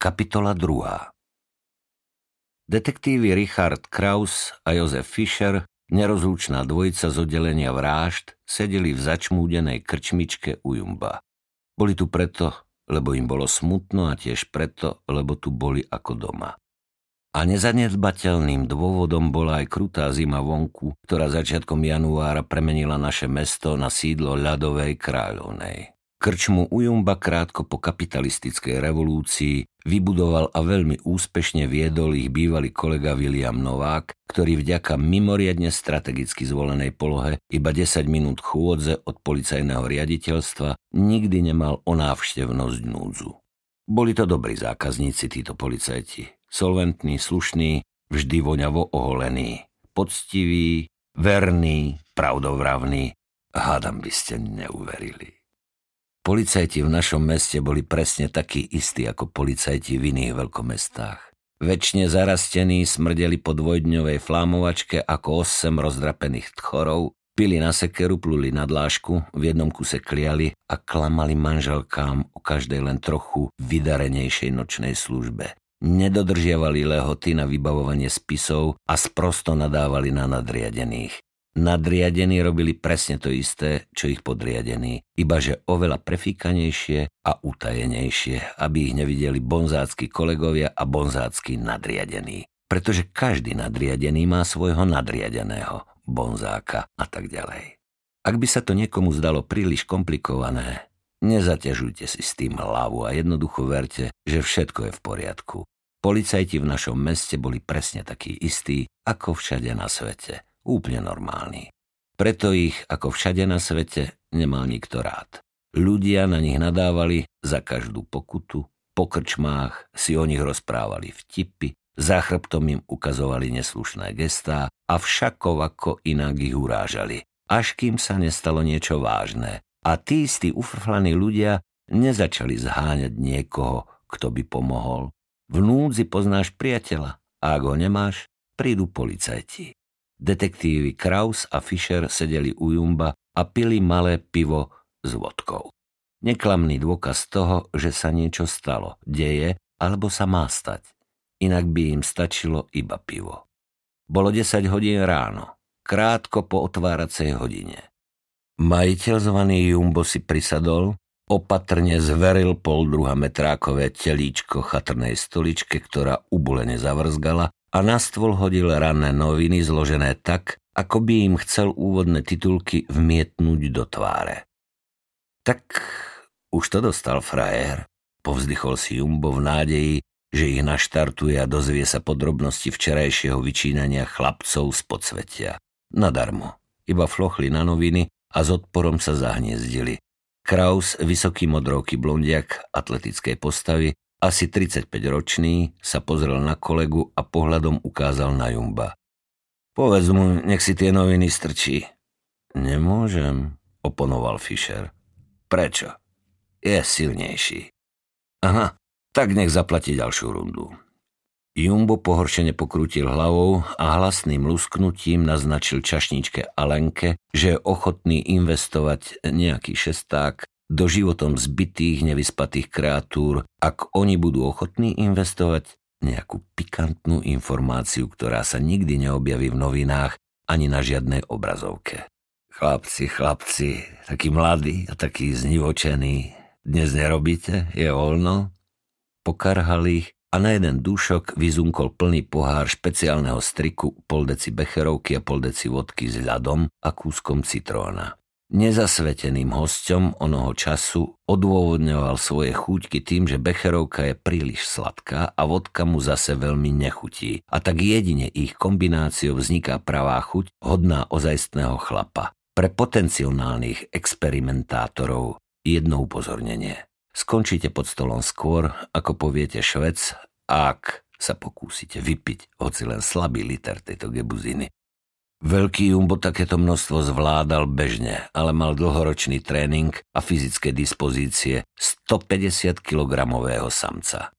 Kapitola 2. Detektívy Richard Kraus a Jozef Fischer, nerozlučná dvojica z oddelenia vražd, sedeli v začmúdenej krčmičke u Jumba. Boli tu preto, lebo im bolo smutno a tiež preto, lebo tu boli ako doma. A nezanedbateľným dôvodom bola aj krutá zima vonku, ktorá začiatkom januára premenila naše mesto na sídlo ľadovej kráľovnej. Krčmu Ujumba krátko po kapitalistickej revolúcii vybudoval a veľmi úspešne viedol ich bývalý kolega William Novák, ktorý vďaka mimoriadne strategicky zvolenej polohe iba 10 minút chôdze od policajného riaditeľstva nikdy nemal o návštevnosť núdzu. Boli to dobrí zákazníci títo policajti. Solventní, slušní, vždy voňavo oholení. Poctiví, verní, pravdovravní. Hádam by ste neuverili. Policajti v našom meste boli presne takí istí ako policajti v iných veľkomestách. Večne zarastení smrdeli po dvojdňovej flámovačke ako osem rozdrapených tchorov, pili na sekeru, pluli na dlášku, v jednom kuse kliali a klamali manželkám o každej len trochu vydarenejšej nočnej službe. Nedodržiavali lehoty na vybavovanie spisov a sprosto nadávali na nadriadených. Nadriadení robili presne to isté, čo ich podriadení, ibaže oveľa prefíkanejšie a utajenejšie, aby ich nevideli bonzácky kolegovia a bonzácky nadriadení. Pretože každý nadriadený má svojho nadriadeného, bonzáka a tak ďalej. Ak by sa to niekomu zdalo príliš komplikované, nezaťažujte si s tým hlavu a jednoducho verte, že všetko je v poriadku. Policajti v našom meste boli presne takí istí, ako všade na svete – úplne normálni. Preto ich, ako všade na svete, nemal nikto rád. Ľudia na nich nadávali za každú pokutu, po krčmách si o nich rozprávali vtipy, za chrbtom im ukazovali neslušné gestá a všakov ako inak ich urážali, až kým sa nestalo niečo vážne. A tí istí ufrflaní ľudia nezačali zháňať niekoho, kto by pomohol. V núdzi poznáš priateľa a ak ho nemáš, prídu policajti. Detektívy Kraus a Fischer sedeli u Jumba a pili malé pivo s vodkou. Neklamný dôkaz toho, že sa niečo stalo, deje alebo sa má stať. Inak by im stačilo iba pivo. Bolo 10 hodín ráno, krátko po otváracej hodine. Majiteľ zvaný Jumbo si prisadol, opatrne zveril pol druha metrákové telíčko chatrnej stoličke, ktorá ubulene zavrzgala a na stôl hodil ranné noviny zložené tak, ako by im chcel úvodné titulky vmietnúť do tváre. Tak už to dostal frajer, povzdychol si Jumbo v nádeji, že ich naštartuje a dozvie sa podrobnosti včerajšieho vyčínania chlapcov z podsvetia. Nadarmo, iba flochli na noviny a s odporom sa zahniezdili. Kraus, vysoký modrovky blondiak atletickej postavy, asi 35-ročný, sa pozrel na kolegu a pohľadom ukázal na Jumba. Povedz mu, nech si tie noviny strčí. Nemôžem, oponoval Fischer. Prečo? Je silnejší. Aha, tak nech zaplatí ďalšiu rundu. Jumbo pohoršene pokrútil hlavou a hlasným lusknutím naznačil čašničke Alenke, že je ochotný investovať nejaký šesták do životom zbytých, nevyspatých kreatúr, ak oni budú ochotní investovať nejakú pikantnú informáciu, ktorá sa nikdy neobjaví v novinách ani na žiadnej obrazovke. Chlapci, chlapci, takí mladí a takí znivočení, dnes nerobíte, je voľno? Pokarhali ich a na jeden dušok vyzunkol plný pohár špeciálneho striku, pol deci becherovky a pol deci vodky s ľadom a kúskom citróna. Nezasveteným hosťom onoho času odôvodňoval svoje chúťky tým, že becherovka je príliš sladká a vodka mu zase veľmi nechutí. A tak jedine ich kombináciou vzniká pravá chuť hodná ozajstného chlapa. Pre potenciálnych experimentátorov jedno upozornenie. Skončíte pod stolom skôr, ako poviete švec, ak sa pokúsite vypiť hoci len slabý liter tejto gebuziny. Veľký Jumbo takéto množstvo zvládal bežne, ale mal dlhoročný tréning a fyzické dispozície 150 kg samca.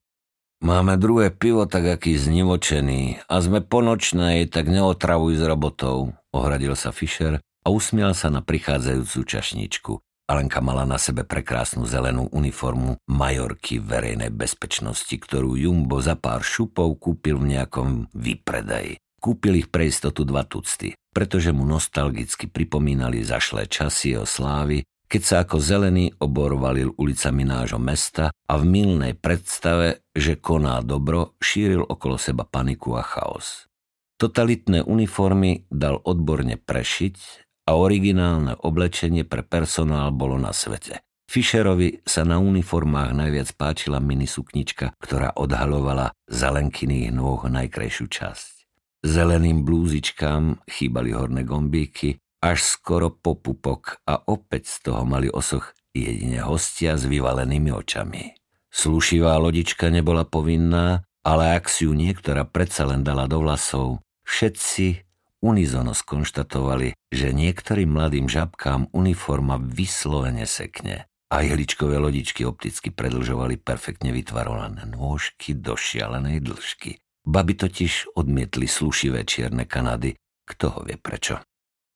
Máme druhé pivo tak aký znivočený a sme po nočnej, tak neotravuj s robotou, ohradil sa Fischer a usmial sa na prichádzajúcu čašničku. Alenka mala na sebe prekrásnu zelenú uniformu majorky verejnej bezpečnosti, ktorú Jumbo za pár šupov kúpil v nejakom výpredaji. Kúpil ich pre istotu dva tucty, pretože mu nostalgicky pripomínali zašlé časy o slávy, keď sa ako zelený obor valil ulicami nášho mesta a v milnej predstave, že koná dobro, šíril okolo seba paniku a chaos. Totalitné uniformy dal odborne prešiť a originálne oblečenie pre personál bolo na svete. Fischerovi sa na uniformách najviac páčila minisuknička, ktorá odhalovala zelenkyných nôh najkrajšiu časť. Zeleným blúzičkám chýbali horné gombíky, až skoro po pupok a opäť z toho mali osoch jedine hostia s vyvalenými očami. Slušivá lodička nebola povinná, ale ak si ju niektorá predsa len dala do vlasov, všetci unizono skonštatovali, že niektorým mladým žabkám uniforma vyslovene sekne. A ihličkové lodičky opticky predlžovali perfektne vytvarované nôžky do šialenej dĺžky. Baby totiž odmietli slušivé čierne Kanady, kto ho vie prečo.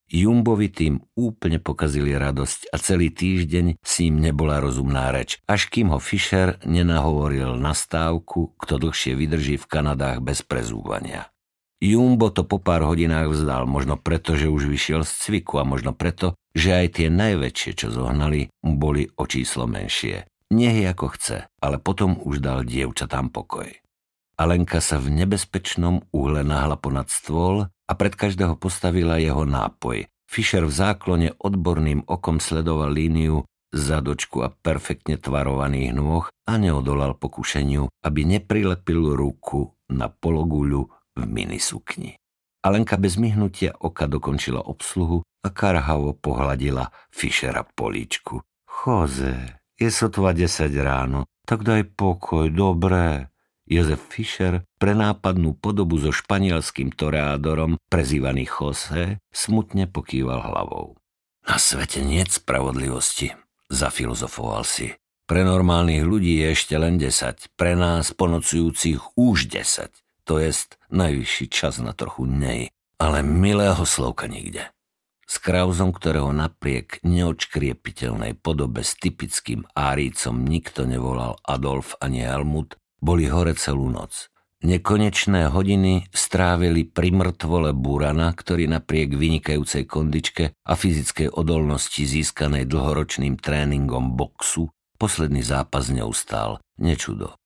Jumbovi tým úplne pokazili radosť a celý týždeň s ním nebola rozumná reč, až kým ho Fischer nenahovoril na stávku, kto dlhšie vydrží v Kanadách bez prezúvania. Jumbo to po pár hodinách vzdal, možno preto, že už vyšiel z cviku a možno preto, že aj tie najväčšie, čo zohnali, boli o číslo menšie. Nech ako chce, ale potom už dal dievčatám pokoj. Alenka sa v nebezpečnom úhle nahla ponad stôl a pred každého postavila jeho nápoj. Fischer v záklone odborným okom sledoval líniu zadočku a perfektne tvarovaných nôh a neodolal pokušeniu, aby neprilepil ruku na pologuľu v minisukni. Alenka bez myhnutia oka dokončila obsluhu a karhavo pohľadila Fischera políčku. Choze, je sotva 10 ráno, tak daj pokoj, dobré. Jozef Fischer pre nápadnú podobu so španielským toreádorom, prezývaný Jose, smutne pokýval hlavou. Na svete nie spravodlivosti, zafilozofoval si. Pre normálnych ľudí je ešte len 10, pre nás ponocujúcich už 10 to jest najvyšší čas na trochu nej, ale milého slovka nikde. S Krauzom, ktorého napriek neočkriepiteľnej podobe s typickým árícom nikto nevolal Adolf ani Helmut, boli hore celú noc. Nekonečné hodiny strávili pri mŕtvole Burana, ktorý napriek vynikajúcej kondičke a fyzickej odolnosti získanej dlhoročným tréningom boxu posledný zápas neustál. Nečudo.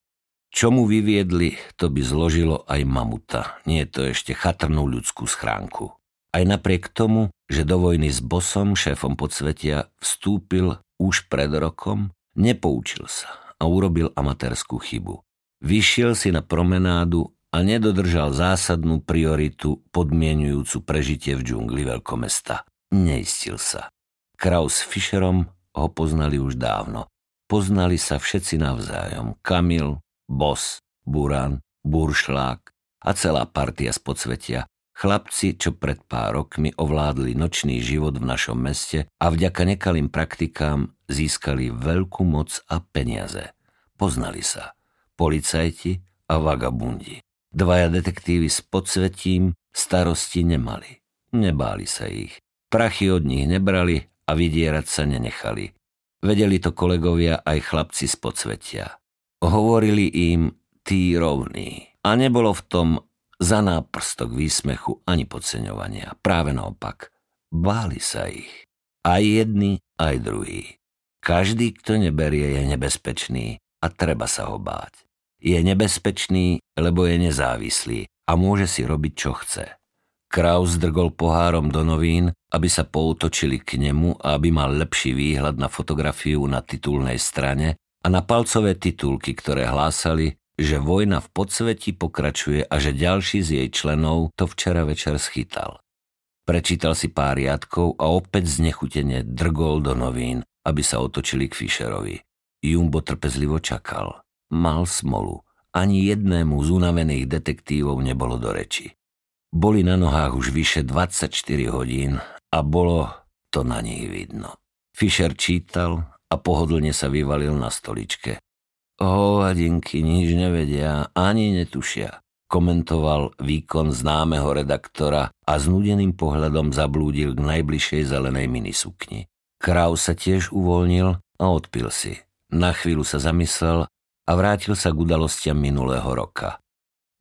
Čo mu vyviedli, to by zložilo aj mamuta, nie je to ešte chatrnú ľudskú schránku. Aj napriek tomu, že do vojny s bosom, šéfom podsvetia, vstúpil už pred rokom, nepoučil sa a urobil amatérskú chybu. Vyšiel si na promenádu a nedodržal zásadnú prioritu podmienujúcu prežitie v džungli veľkomesta. Neistil sa. Kraus s Fischerom ho poznali už dávno. Poznali sa všetci navzájom. Kamil, Bos, Buran, Buršlák a celá partia z podsvetia. Chlapci, čo pred pár rokmi ovládli nočný život v našom meste a vďaka nekalým praktikám získali veľkú moc a peniaze. Poznali sa. Policajti a vagabundi. Dvaja detektívy s podsvetím starosti nemali. Nebáli sa ich. Prachy od nich nebrali a vydierať sa nenechali. Vedeli to kolegovia aj chlapci z podsvetia. Hovorili im tí rovní. A nebolo v tom za náprstok výsmechu ani podceňovania. Práve naopak. Báli sa ich. Aj jedni, aj druhí. Každý, kto neberie, je nebezpečný a treba sa ho báť. Je nebezpečný, lebo je nezávislý a môže si robiť, čo chce. Kraus drgol pohárom do novín, aby sa poutočili k nemu a aby mal lepší výhľad na fotografiu na titulnej strane a na palcové titulky, ktoré hlásali, že vojna v podsveti pokračuje a že ďalší z jej členov to včera večer schytal. Prečítal si pár riadkov a opäť znechutene drgol do novín, aby sa otočili k Fischerovi. Jumbo trpezlivo čakal. Mal smolu. Ani jednému z unavených detektívov nebolo do reči. Boli na nohách už vyše 24 hodín a bolo to na nich vidno. Fischer čítal a pohodlne sa vyvalil na stoličke. Hovadinky nič nevedia, ani netušia, komentoval výkon známeho redaktora a s nudeným pohľadom zablúdil k najbližšej zelenej minisukni. Kraus sa tiež uvoľnil a odpil si. Na chvíľu sa zamyslel a vrátil sa k udalostiam minulého roka.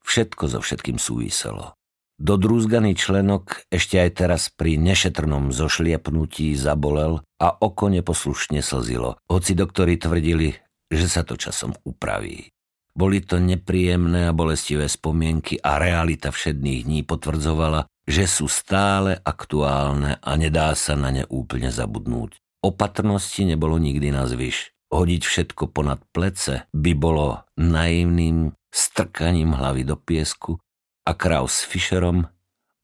Všetko so všetkým súviselo. Dodrúzganý členok ešte aj teraz pri nešetrnom zošliapnutí zabolel a oko neposlušne slzilo, hoci doktori tvrdili, že sa to časom upraví. Boli to nepríjemné a bolestivé spomienky a realita všedných dní potvrdzovala, že sú stále aktuálne a nedá sa na ne úplne zabudnúť. Opatrnosti nebolo nikdy na zvyš. Hodiť všetko ponad plece by bolo naivným strkaním hlavy do piesku a Kraus s Fischerom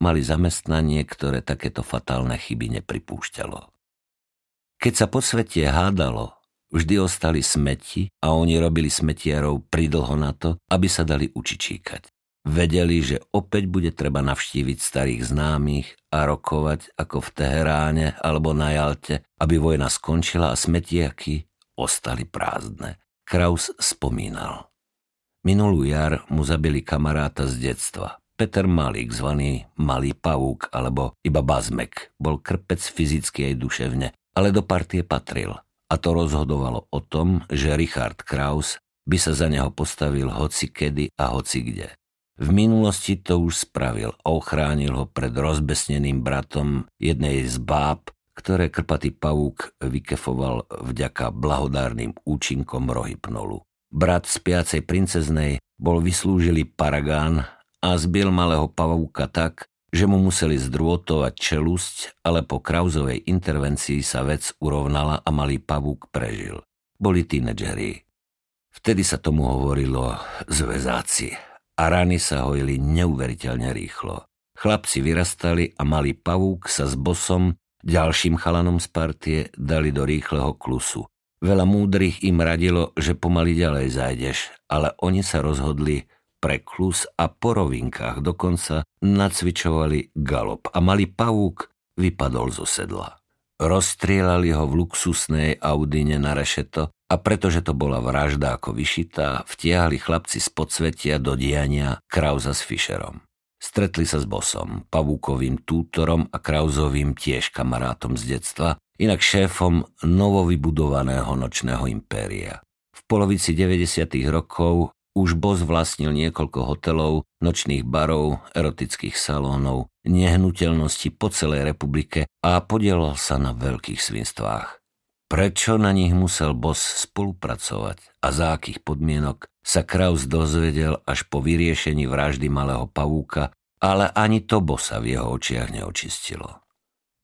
mali zamestnanie, ktoré takéto fatálne chyby nepripúšťalo. Keď sa po svete hádalo, vždy ostali smeti a oni robili smetiarov pridlho na to, aby sa dali učičíkať. Vedeli, že opäť bude treba navštíviť starých známych a rokovať ako v Teheráne alebo na Jalte, aby vojna skončila a smetiaky ostali prázdne. Kraus spomínal. Minulú jar mu zabili kamaráta z detstva. Peter Malík, zvaný Malý pavúk alebo iba Bazmek, bol krpec fyzicky aj duševne, ale do partie patril. A to rozhodovalo o tom, že Richard Kraus by sa za neho postavil hoci kedy a hoci kde. V minulosti to už spravil a ochránil ho pred rozbesneným bratom jednej z báb, ktoré krpatý pavúk vykefoval vďaka blahodárnym účinkom rohypnolu. Brat spiacej princeznej bol vyslúžilý paragán a zbil malého pavúka tak, že mu museli zdrôtovať čelusť, ale po Krauzovej intervencii sa vec urovnala a malý pavúk prežil. Boli tínedžeri. Vtedy sa tomu hovorilo zväzáci a rany sa hojili neuveriteľne rýchlo. Chlapci vyrastali a malý pavúk sa s bosom, ďalším chalanom z partie, dali do rýchleho klusu. Veľa múdrych im radilo, že pomaly ďalej zajdeš, ale oni sa rozhodli pre klus a po rovinkách dokonca nacvičovali galop a malý pavúk vypadol zo sedla. Rozstrielali ho v luxusnej Audine na rešeto a pretože to bola vražda ako vyšitá, vtiahli chlapci z podsvetia do diania Krauza s Fischerom. Stretli sa s bosom, pavúkovým tútorom a Krauzovým tiež kamarátom z detstva, inak šéfom novovybudovaného nočného impéria. V polovici 90. rokov už Bos vlastnil niekoľko hotelov, nočných barov, erotických salónov, nehnuteľnosti po celej republike a podielal sa na veľkých svinstvách. Prečo na nich musel Bos spolupracovať a za akých podmienok sa Kraus dozvedel až po vyriešení vraždy malého pavúka, ale ani to Bosa v jeho očiach neočistilo.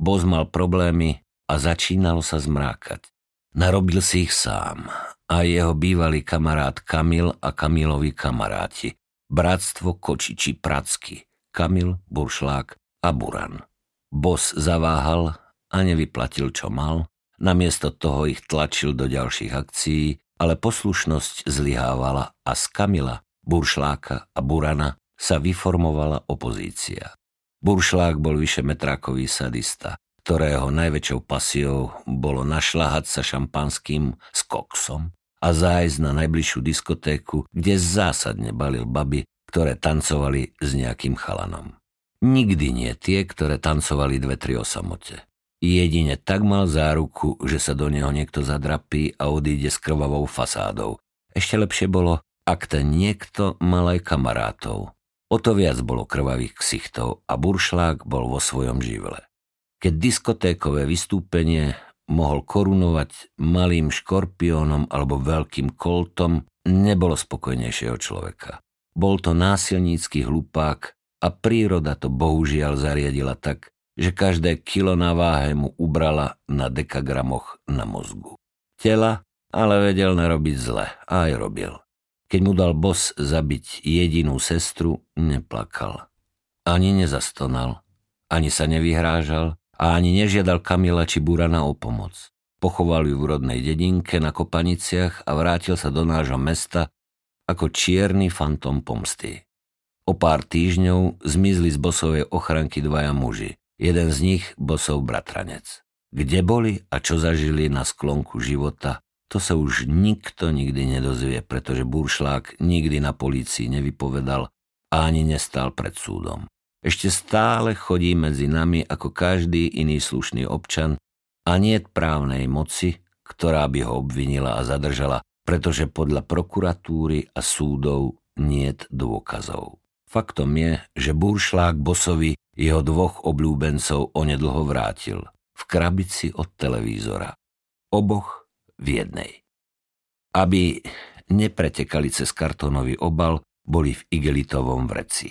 Bos mal problémy a začínalo sa zmrákať. Narobil si ich sám a jeho bývalý kamarát Kamil a Kamilovi kamaráti. Bratstvo Kočiči Pracky, Kamil, Buršlák a Buran. Bos zaváhal a nevyplatil, čo mal, namiesto toho ich tlačil do ďalších akcií, ale poslušnosť zlyhávala a z Kamila, Buršláka a Burana sa vyformovala opozícia. Buršlák bol vyšemetrákový sadista, ktorého najväčšou pasiou bolo našľahať sa šampanským s koksom a zájsť na najbližšiu diskotéku, kde zásadne balil baby, ktoré tancovali s nejakým chalanom. Nikdy nie tie, ktoré tancovali dve, tri o samote. Jedine tak mal záruku, že sa do neho niekto zadrapí a odíde s krvavou fasádou. Ešte lepšie bolo, ak ten niekto mal aj kamarátov. O to viac bolo krvavých ksichtov a buršlák bol vo svojom živle. Keď diskotékové vystúpenie mohol korunovať malým škorpiónom alebo veľkým koltom, nebolo spokojnejšieho človeka. Bol to násilnícky hlupák a príroda to bohužiaľ zariadila tak, že každé kilo na váhe mu ubrala na dekagramoch na mozgu. Tela ale vedel narobiť zle a aj robil. Keď mu dal bos zabiť jedinú sestru, neplakal. Ani nezastonal, ani sa nevyhrážal, a ani nežiadal Kamila či Burana o pomoc. Pochoval ju v rodnej dedinke na Kopaniciach a vrátil sa do nášho mesta ako čierny fantom pomsty. O pár týždňov zmizli z bosovej ochranky dvaja muži. Jeden z nich bosov bratranec. Kde boli a čo zažili na sklonku života, to sa už nikto nikdy nedozvie, pretože Buršlák nikdy na polícii nevypovedal a ani nestal pred súdom. Ešte stále chodí medzi nami ako každý iný slušný občan a nie právnej moci, ktorá by ho obvinila a zadržala, pretože podľa prokuratúry a súdov niet dôkazov. Faktom je, že Buršlák Bosovi jeho dvoch obľúbencov onedlho vrátil v krabici od televízora. Oboch v jednej. Aby nepretekali cez kartónový obal, boli v igelitovom vreci.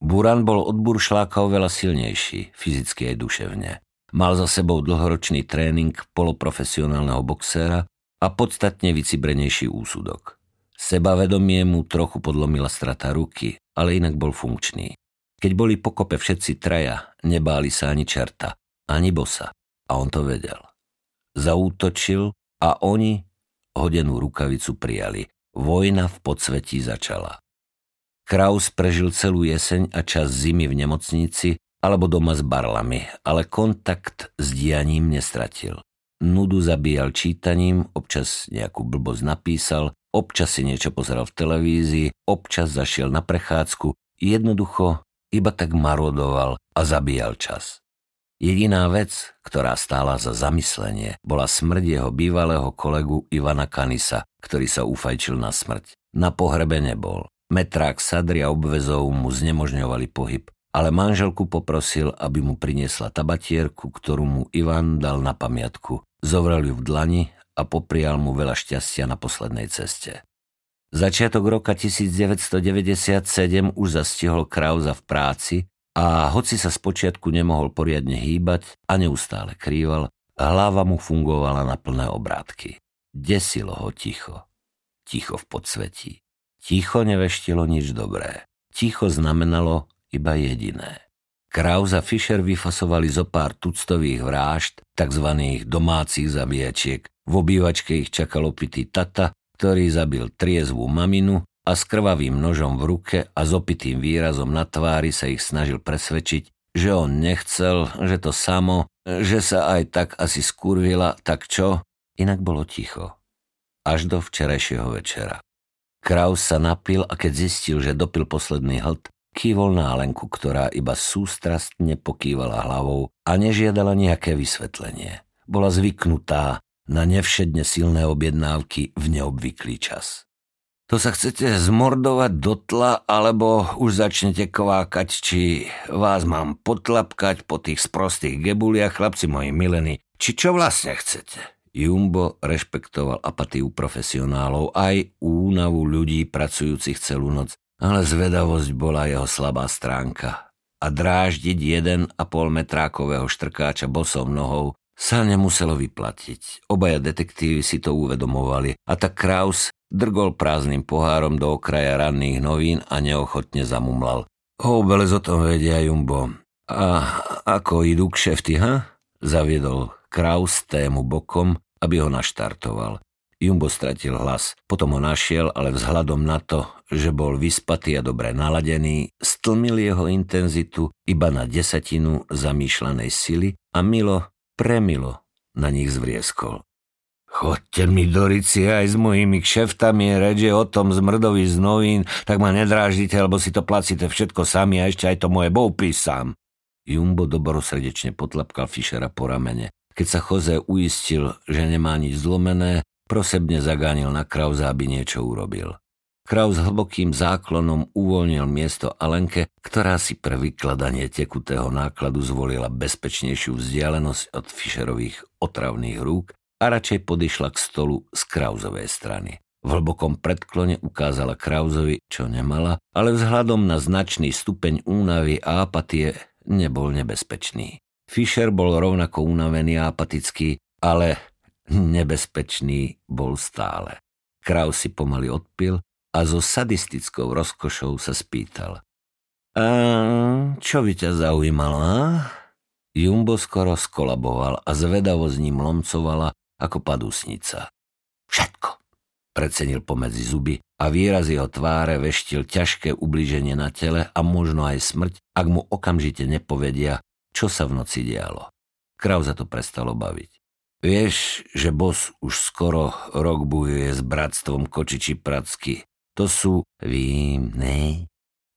Buran bol od Buršláka oveľa silnejší, fyzicky aj duševne. Mal za sebou dlhoročný tréning poloprofesionálneho boxéra a podstatne vycibrenejší úsudok. Sebavedomie mu trochu podlomila strata ruky, ale inak bol funkčný. Keď boli pokope všetci traja, nebáli sa ani čerta, ani bosa. A on to vedel. Zaútočil a oni hodenú rukavicu prijali. Vojna v podsvetí začala. Kraus prežil celú jeseň a čas zimy v nemocnici alebo doma s barlami, ale kontakt s dianím nestratil. Nudu zabíjal čítaním, občas nejakú blbosť napísal, občas si niečo pozeral v televízii, občas zašiel na prechádzku, jednoducho iba tak marodoval a zabíjal čas. Jediná vec, ktorá stála za zamyslenie, bola smrť jeho bývalého kolegu Ivana Kanisa, ktorý sa ufajčil na smrť. Na pohrebe nebol. Metrák sadria obvezov mu znemožňovali pohyb, ale manželku poprosil, aby mu priniesla tabatierku, ktorú mu Ivan dal na pamiatku. Zovrel ju v dlani a poprial mu veľa šťastia na poslednej ceste. Začiatok roka 1997 už zastihol Krauza v práci a hoci sa spočiatku nemohol poriadne hýbať a neustále krýval, hlava mu fungovala na plné obrátky. Desilo ho ticho. Ticho v podsvetí. Ticho neveštilo nič dobré. Ticho znamenalo iba jediné. Kraus a Fischer vyfasovali zo pár tuctových vražd, tzv. domácich zabíjačiek. V obývačke ich čakal opitý tata, ktorý zabil triezvú maminu a s krvavým nožom v ruke a s opitým výrazom na tvári sa ich snažil presvedčiť, že on nechcel, že to samo, že sa aj tak asi skurvila, tak čo? Inak bolo ticho. Až do včerajšieho večera. Kraus sa napil a keď zistil, že dopil posledný hlad, kývol na Alenku, ktorá iba sústrastne pokývala hlavou a nežiadala nejaké vysvetlenie. Bola zvyknutá na nevšedne silné objednávky v neobvyklý čas. To sa chcete zmordovať do tla, alebo už začnete kvákať, či vás mám potlapkať po tých sprostých gebuliach, chlapci moji milení, či čo vlastne chcete? Jumbo rešpektoval apatiu profesionálov aj únavu ľudí pracujúcich celú noc, ale zvedavosť bola jeho slabá stránka. A dráždiť jeden a pol metrákového štrkáča bosom nohou sa nemuselo vyplatiť. Obaja detektívy si to uvedomovali a tak Kraus drgol prázdnym pohárom do okraja ranných novín a neochotne zamumlal. Houbelec o tom vedia, Jumbo. A ako idú kšefty, ha? Zaviedol Kraus tému bokom, aby ho naštartoval. Jumbo stratil hlas, potom ho našiel, ale vzhľadom na to, že bol vyspatý a dobre naladený, stlmil jeho intenzitu iba na desatinu zamýšľanej sily a milo, premilo na nich zvrieskol. Chodte mi do rici aj s mojimi kšeftami, reč o tom zmrdovi z novín, tak ma nedráždite, lebo si to placíte všetko sami a ešte aj to moje boupí sám. Jumbo dobrosrdečne potlapkal Fischera po ramene. Keď sa Jose uistil, že nemá nič zlomené, prosebne zagánil na Krauza, aby niečo urobil. Kraus hlbokým záklonom uvoľnil miesto Alenke, ktorá si pre vykladanie tekutého nákladu zvolila bezpečnejšiu vzdialenosť od Fischerových otravných rúk a radšej podišla k stolu z Krauzovej strany. V hlbokom predklone ukázala Krauzovi, čo nemala, ale vzhľadom na značný stupeň únavy a apatie nebol nebezpečný. Fischer bol rovnako unavený a apatický, ale nebezpečný bol stále. Kraus si pomaly odpil a so sadistickou rozkošou sa spýtal. A čo by ťa zaujímalo, a? Jumbo skoro skolaboval a zvedavo s ním lomcovala ako padusnica. Všetko, predsenil pomedzi zuby a výraz jeho tváre veštil ťažké ubliženie na tele a možno aj smrť, ak mu okamžite nepovedia, čo sa v noci dialo. Krauza to prestalo baviť. Vieš, že bos už skoro rok bujuje s bratstvom Kočiči Pracky. To sú, ne,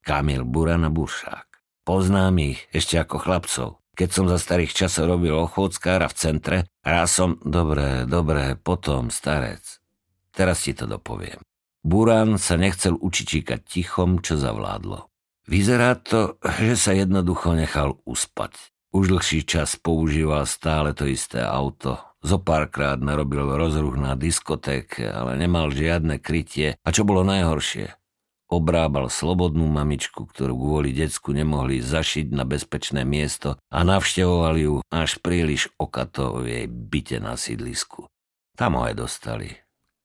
Kamil Buran a Buršák. Poznám ich ešte ako chlapcov. keď som za starých časov robil ochôdzkára v centre, raz som... Dobre, dobre, potom, starec. Teraz ti to dopoviem. Burán sa nechcel učičíkať tichom, čo zavládlo. Vyzerá to, že sa jednoducho nechal uspať. Už dlhší čas používal stále to isté auto. Zopárkrát narobil rozruch na diskotéke, ale nemal žiadne krytie. A čo bolo najhoršie? obrábal slobodnú mamičku, ktorú kvôli decku nemohli zašiť na bezpečné miesto a navštevovali ju až príliš okato v jej byte na sídlisku. Tam ho aj dostali.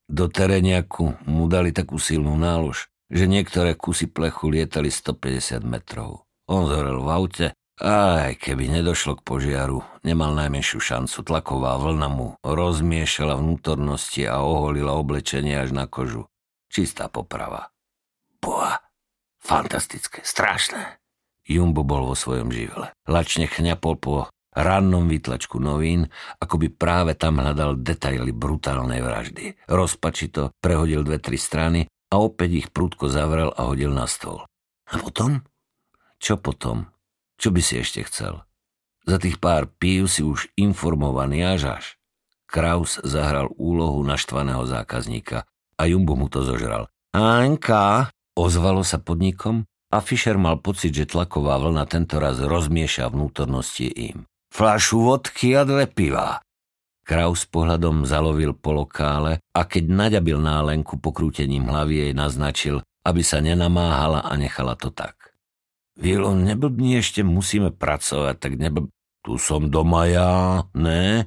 Do tereniaku mu dali takú silnú nálož, že niektoré kusy plechu lietali 150 metrov. On zhorel v aute aj keby nedošlo k požiaru, nemal najmenšiu šancu. Tlaková vlna mu rozmiešala vnútornosti a oholila oblečenie až na kožu. Čistá poprava. Boha, fantastické, strašné. Jumbo bol vo svojom živle. Lačne chňapol po rannom výtlačku novín, ako by práve tam hľadal detaily brutálnej vraždy. Rozpačito prehodil dve, tri strany a opäť ich prúdko zavrel a hodil na stôl. A potom? Čo potom? Čo by si ešte chcel? Za tých pár pív si už informovaný až až. Kraus zahral úlohu naštvaného zákazníka a Jumbo mu to zožral. Anka, Ozvalo sa podnikom a Fischer mal pocit, že tlaková vlna tento raz rozmieša vnútornosti im. Flašu vodky a dve piva. Kraus pohľadom zalovil po lokále a keď naďabil nálenku pokrútením hlavy jej naznačil, aby sa nenamáhala a nechala to tak. Vilo, neblbni ešte, musíme pracovať, tak neblb... Tu som doma ja, ne?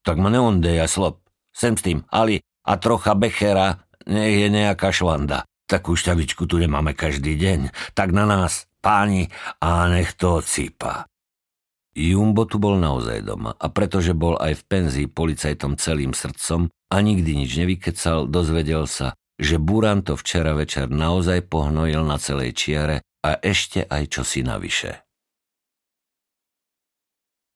Tak ma neondej a slop. Sem s tým, Ali, a trocha Bechera, nech je nejaká švanda. Takú šťavičku tu nemáme každý deň. Tak na nás, páni, a nech to cípa. Jumbo tu bol naozaj doma a pretože bol aj v penzii policajtom celým srdcom a nikdy nič nevykecal, dozvedel sa, že Buran to včera večer naozaj pohnojil na celej čiare a ešte aj čosi navyše.